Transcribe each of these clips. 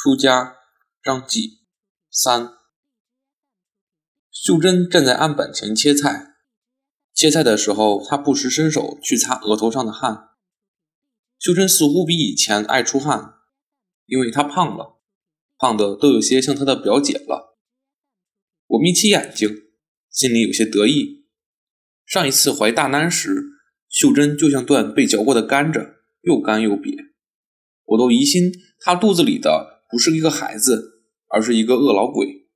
出家，张继三。秀珍站在案板前切菜，切菜的时候，她不时伸手去擦额头上的汗。秀珍似乎比以前爱出汗，因为她胖了，胖的都有些像她的表姐了。我眯起眼睛，心里有些得意。上一次怀大难时，秀珍就像段被嚼过的甘蔗，又干又瘪，我都疑心她肚子里的。不是一个孩子，而是一个恶老鬼。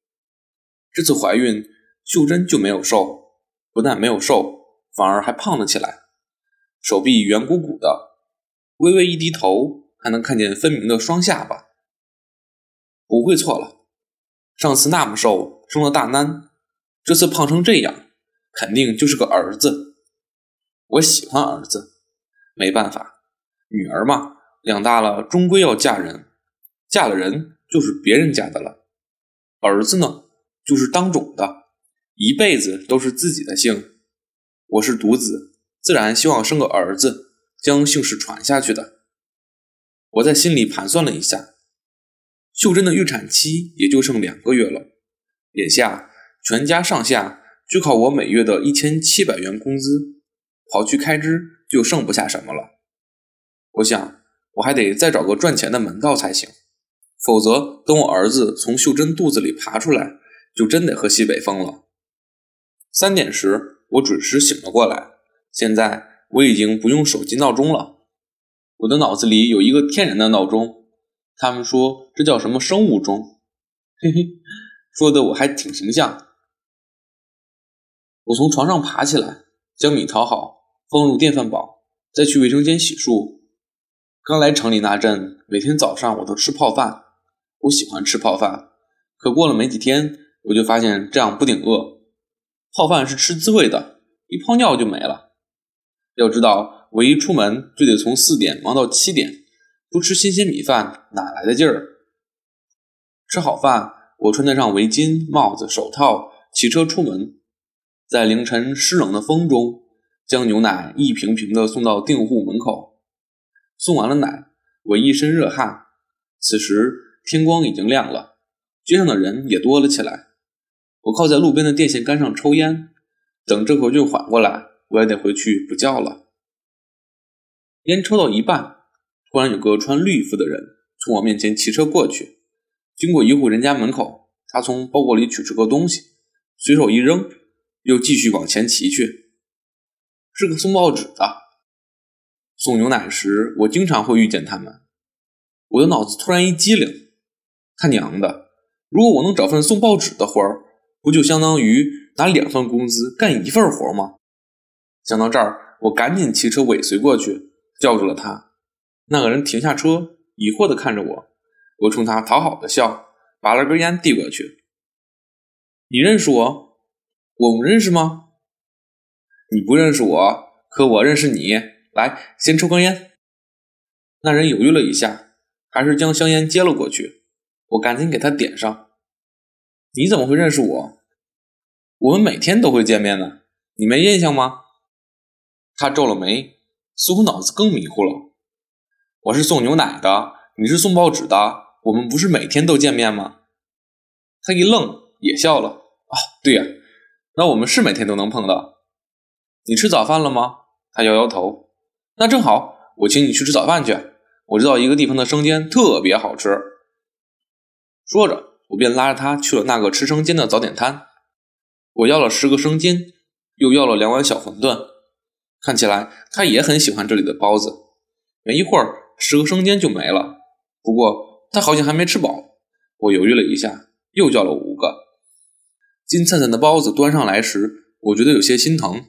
这次怀孕，秀珍就没有瘦，不但没有瘦，反而还胖了起来，手臂圆鼓鼓的，微微一低头，还能看见分明的双下巴。不会错了，上次那么瘦，生了大难，这次胖成这样，肯定就是个儿子。我喜欢儿子，没办法，女儿嘛，养大了终归要嫁人。嫁了人就是别人家的了，儿子呢就是当种的，一辈子都是自己的姓。我是独子，自然希望生个儿子，将姓氏传下去的。我在心里盘算了一下，秀珍的预产期也就剩两个月了，眼下全家上下就靠我每月的一千七百元工资，刨去开支就剩不下什么了。我想我还得再找个赚钱的门道才行。否则，等我儿子从秀珍肚子里爬出来，就真得喝西北风了。三点时，我准时醒了过来。现在我已经不用手机闹钟了，我的脑子里有一个天然的闹钟，他们说这叫什么生物钟。嘿嘿，说的我还挺形象。我从床上爬起来，将米淘好，放入电饭煲，再去卫生间洗漱。刚来城里那阵，每天早上我都吃泡饭。我喜欢吃泡饭，可过了没几天，我就发现这样不顶饿。泡饭是吃滋味的，一泡尿就没了。要知道，我一出门就得从四点忙到七点，不吃新鲜米饭哪来的劲儿？吃好饭，我穿戴上围巾、帽子、手套，骑车出门，在凌晨湿冷的风中，将牛奶一瓶瓶的送到订户门口。送完了奶，我一身热汗。此时。天光已经亮了，街上的人也多了起来。我靠在路边的电线杆上抽烟，等这口劲缓过来，我也得回去补觉了。烟抽到一半，突然有个穿绿衣服的人从我面前骑车过去，经过一户人家门口，他从包裹里取出个东西，随手一扔，又继续往前骑去。是个送报纸的。送牛奶时，我经常会遇见他们。我的脑子突然一激灵。他娘的！如果我能找份送报纸的活儿，不就相当于拿两份工资干一份活吗？想到这儿，我赶紧骑车尾随过去，叫住了他。那个人停下车，疑惑地看着我。我冲他讨好的笑，拔了根烟递过去。你认识我？我们认识吗？你不认识我，可我认识你。来，先抽根烟。那人犹豫了一下，还是将香烟接了过去。我赶紧给他点上。你怎么会认识我？我们每天都会见面呢，你没印象吗？他皱了眉，似乎脑子更迷糊了。我是送牛奶的，你是送报纸的，我们不是每天都见面吗？他一愣，也笑了。哦，对呀，那我们是每天都能碰到。你吃早饭了吗？他摇摇头。那正好，我请你去吃早饭去。我知道一个地方的生煎特别好吃。说着，我便拉着他去了那个吃生煎的早点摊。我要了十个生煎，又要了两碗小馄饨。看起来他也很喜欢这里的包子。没一会儿，十个生煎就没了。不过他好像还没吃饱。我犹豫了一下，又叫了五个。金灿灿的包子端上来时，我觉得有些心疼。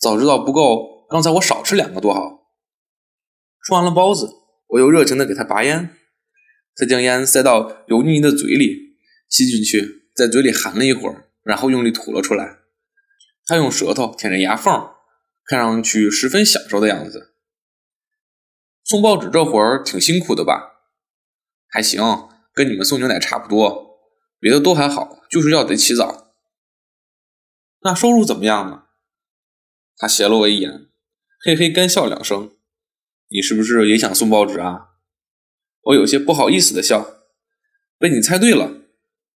早知道不够，刚才我少吃两个多好。吃完了包子，我又热情地给他拔烟。再将烟塞到油腻腻的嘴里，吸进去，在嘴里含了一会儿，然后用力吐了出来。他用舌头舔着牙缝，看上去十分享受的样子。送报纸这活儿挺辛苦的吧？还行，跟你们送牛奶差不多，别的都还好，就是要得起早。那收入怎么样呢？他斜了我一眼，嘿嘿干笑两声。你是不是也想送报纸啊？我有些不好意思的笑，被你猜对了。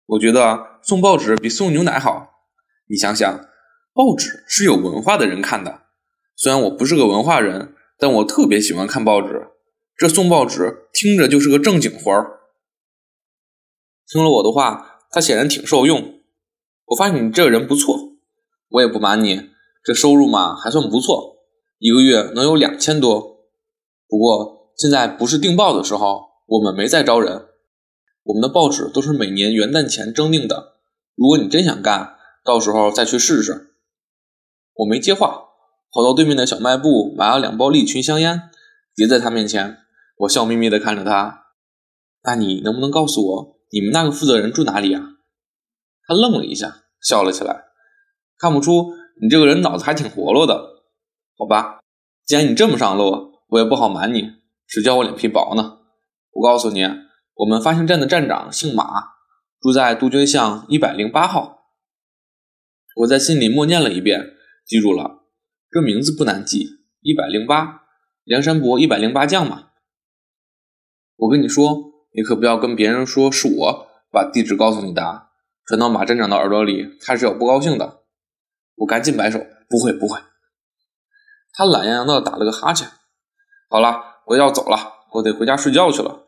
我觉得送报纸比送牛奶好。你想想，报纸是有文化的人看的。虽然我不是个文化人，但我特别喜欢看报纸。这送报纸听着就是个正经活儿。听了我的话，他显然挺受用。我发现你这个人不错。我也不瞒你，这收入嘛还算不错，一个月能有两千多。不过现在不是订报的时候，我们没在招人。我们的报纸都是每年元旦前征订的。如果你真想干，到时候再去试试。我没接话，跑到对面的小卖部买了两包利群香烟，叠在他面前。我笑眯眯地看着他。那你能不能告诉我，你们那个负责人住哪里啊？他愣了一下，笑了起来。看不出你这个人脑子还挺活络的，好吧？既然你这么上路，我也不好瞒你，谁叫我脸皮薄呢？我告诉你，我们发行站的站长姓马，住在杜鹃巷一百零八号。我在心里默念了一遍，记住了，这名字不难记，一百零八，梁山伯一百零八将嘛。我跟你说，你可不要跟别人说是我把地址告诉你的，传到马站长的耳朵里，他是要不高兴的。我赶紧摆手，不会不会。他懒洋洋的打了个哈欠。好了，我要走了，我得回家睡觉去了。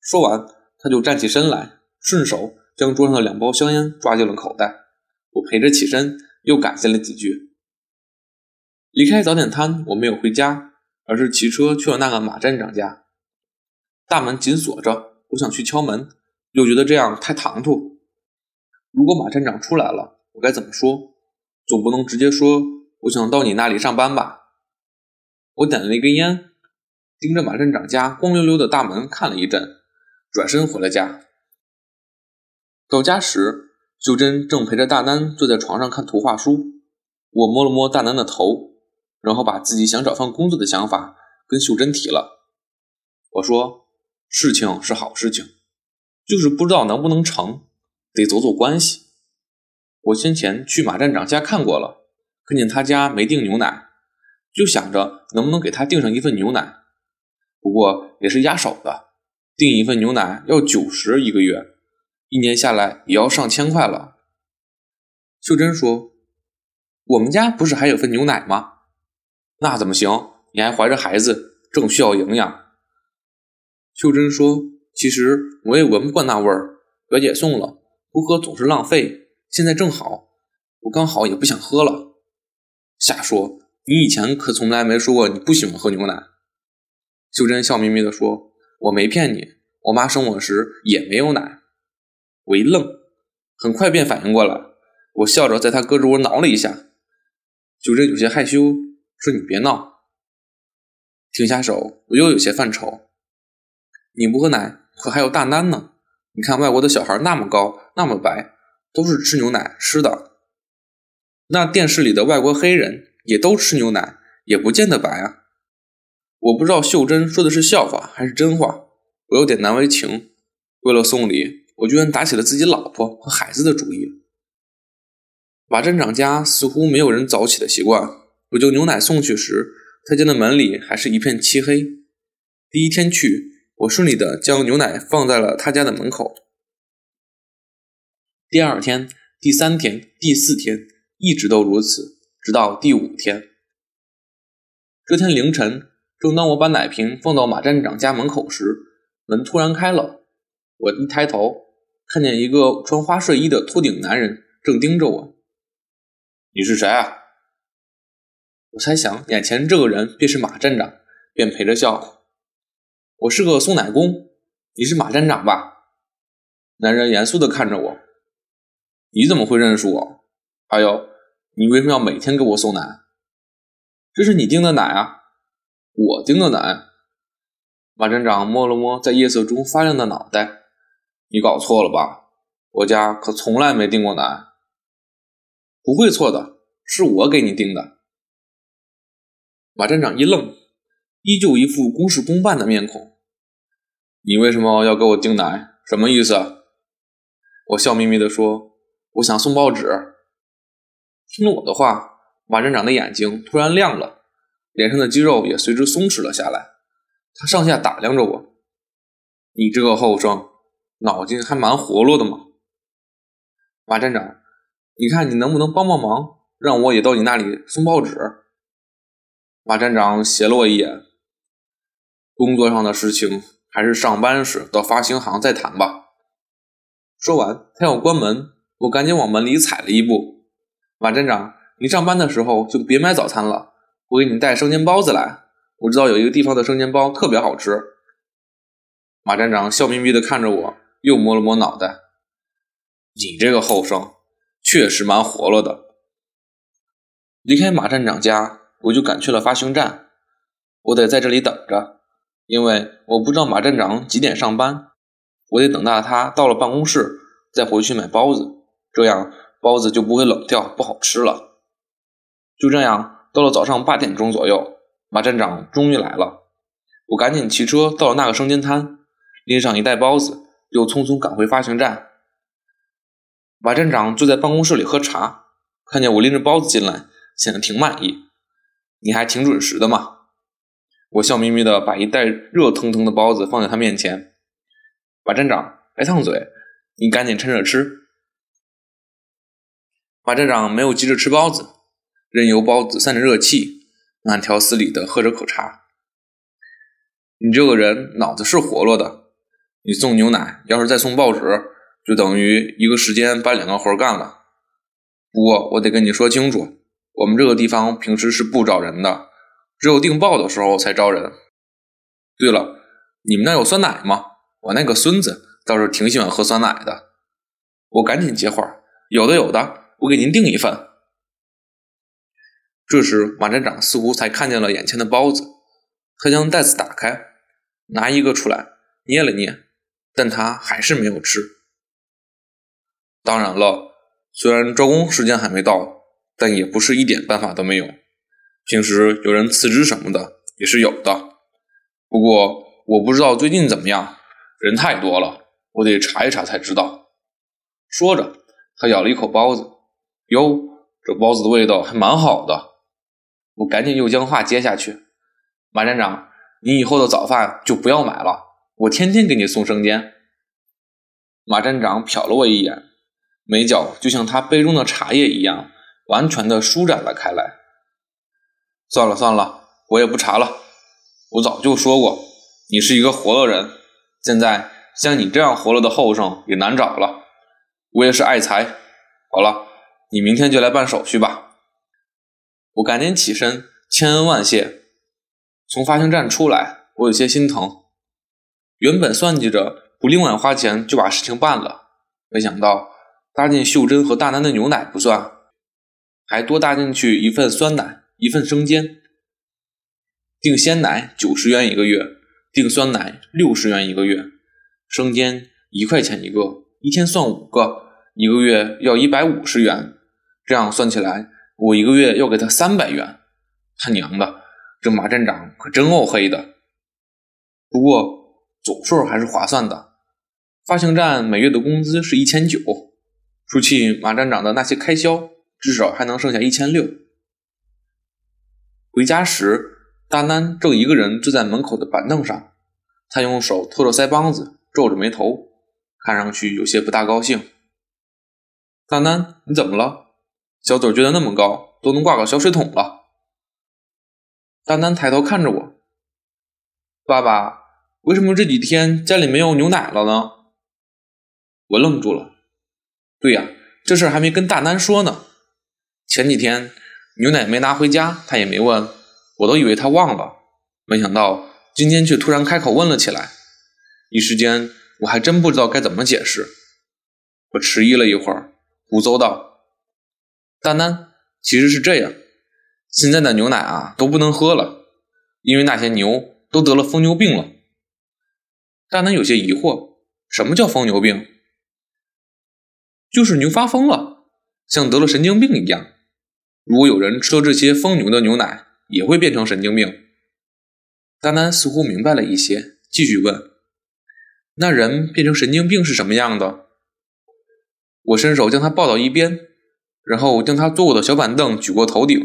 说完，他就站起身来，顺手将桌上的两包香烟抓进了口袋。我陪着起身，又感谢了几句。离开早点摊，我没有回家，而是骑车去了那个马站长家。大门紧锁着，我想去敲门，又觉得这样太唐突。如果马站长出来了，我该怎么说？总不能直接说我想到你那里上班吧？我点了一根烟，盯着马站长家光溜溜的大门看了一阵，转身回了家。到家时，秀珍正陪着大南坐在床上看图画书。我摸了摸大南的头，然后把自己想找份工作的想法跟秀珍提了。我说：“事情是好事情，就是不知道能不能成，得走走关系。”我先前去马站长家看过了，看见他家没订牛奶，就想着能不能给他订上一份牛奶。不过也是压手的，订一份牛奶要九十一个月，一年下来也要上千块了。秀珍说：“我们家不是还有份牛奶吗？那怎么行？你还怀着孩子，正需要营养。”秀珍说：“其实我也闻不惯那味儿，表姐送了，不喝总是浪费。”现在正好，我刚好也不想喝了。瞎说，你以前可从来没说过你不喜欢喝牛奶。秀珍笑眯眯地说：“我没骗你，我妈生我时也没有奶。”我一愣，很快便反应过来。我笑着在她胳肢窝挠了一下。秀珍有些害羞，说：“你别闹。”停下手，我又有些犯愁。你不喝奶，可还有大丹呢。你看外国的小孩那么高，那么白。都是吃牛奶吃的，那电视里的外国黑人也都吃牛奶，也不见得白啊。我不知道秀珍说的是笑话还是真话，我有点难为情。为了送礼，我居然打起了自己老婆和孩子的主意。马站长家似乎没有人早起的习惯，我将牛奶送去时，他家的门里还是一片漆黑。第一天去，我顺利的将牛奶放在了他家的门口。第二天、第三天、第四天，一直都如此，直到第五天。这天凌晨，正当我把奶瓶放到马站长家门口时，门突然开了。我一抬头，看见一个穿花睡衣的秃顶男人正盯着我。“你是谁啊？”我猜想眼前这个人便是马站长，便陪着笑：“我是个送奶工，你是马站长吧？”男人严肃地看着我。你怎么会认识我？还有，你为什么要每天给我送奶？这是你订的奶啊！我订的奶。马站长摸了摸在夜色中发亮的脑袋，你搞错了吧？我家可从来没订过奶。不会错的，是我给你订的。马站长一愣，依旧一副公事公办的面孔。你为什么要给我订奶？什么意思？我笑眯眯地说。我想送报纸。听了我的话，马站长的眼睛突然亮了，脸上的肌肉也随之松弛了下来。他上下打量着我：“你这个后生，脑筋还蛮活络的嘛。马站长，你看你能不能帮帮忙，让我也到你那里送报纸？马站长斜了我一眼，工作上的事情还是上班时到发行行再谈吧。说完，他要关门，我赶紧往门里踩了一步。马站长，你上班的时候就别买早餐了，我给你带生煎包子来。我知道有一个地方的生煎包特别好吃。马站长笑眯眯的看着我，又摸了摸脑袋。你这个后生确实蛮活络的。离开马站长家，我就赶去了发行站。我得在这里等着，因为我不知道马站长几点上班。我得等到他到了办公室，再回去买包子，这样包子就不会冷掉，不好吃了。就这样，到了早上八点钟左右。马站长终于来了，我赶紧骑车到了那个生煎摊，拎上一袋包子，又匆匆赶回发行站。马站长坐在办公室里喝茶，看见我拎着包子进来，显得挺满意。你还挺准时的嘛！我笑眯眯的把一袋热腾腾的包子放在他面前。马站长，别烫嘴，你赶紧趁热吃。马站长没有急着吃包子，任由包子散着热气。慢条斯理的喝着口茶，你这个人脑子是活络的。你送牛奶，要是再送报纸，就等于一个时间把两个活干了。不过我得跟你说清楚，我们这个地方平时是不招人的，只有订报的时候才招人。对了，你们那有酸奶吗？我那个孙子倒是挺喜欢喝酸奶的。我赶紧接话，有的有的，我给您订一份。这时，马站长似乎才看见了眼前的包子，他将袋子打开，拿一个出来，捏了捏，但他还是没有吃。当然了，虽然招工时间还没到，但也不是一点办法都没有。平时有人辞职什么的也是有的，不过我不知道最近怎么样，人太多了，我得查一查才知道。说着，他咬了一口包子，哟，这包子的味道还蛮好的。我赶紧又将话接下去，马站长，你以后的早饭就不要买了，我天天给你送生煎。马站长瞟了我一眼，眉角就像他杯中的茶叶一样，完全的舒展了开来。算了算了，我也不查了。我早就说过，你是一个活络人，现在像你这样活络的后生也难找了。我也是爱财。好了，你明天就来办手续吧。我赶紧起身，千恩万谢。从发行站出来，我有些心疼。原本算计着不另外花钱就把事情办了，没想到搭进秀珍和大南的牛奶不算，还多搭进去一份酸奶，一份生煎。订鲜奶九十元一个月，订酸奶六十元一个月，生煎一块钱一个，一天算五个，一个月要一百五十元。这样算起来。我一个月要给他三百元，他娘的，这马站长可真够黑的。不过总数还是划算的，发行站每月的工资是一千九，除去马站长的那些开销，至少还能剩下一千六。回家时，大南正一个人坐在门口的板凳上，他用手托着腮帮子，皱着眉头，看上去有些不大高兴。大南，你怎么了？小嘴撅得那么高，都能挂个小水桶了。丹丹抬头看着我：“爸爸，为什么这几天家里没有牛奶了呢？”我愣住了。对呀，这事还没跟大丹说呢。前几天牛奶没拿回家，他也没问，我都以为他忘了。没想到今天却突然开口问了起来，一时间我还真不知道该怎么解释。我迟疑了一会儿，胡诌道。丹丹，其实是这样，现在的牛奶啊都不能喝了，因为那些牛都得了疯牛病了。大南有些疑惑，什么叫疯牛病？就是牛发疯了，像得了神经病一样。如果有人吃了这些疯牛的牛奶，也会变成神经病。丹丹似乎明白了一些，继续问：“那人变成神经病是什么样的？”我伸手将他抱到一边。然后将他坐我的小板凳举过头顶，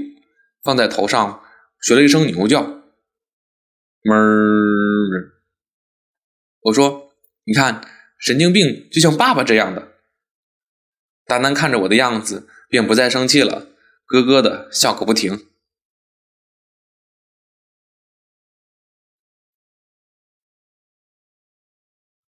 放在头上，学了一声牛叫，哞。我说：“你看，神经病就像爸爸这样的。丹丹看着我的样子，便不再生气了，咯咯的笑个不停。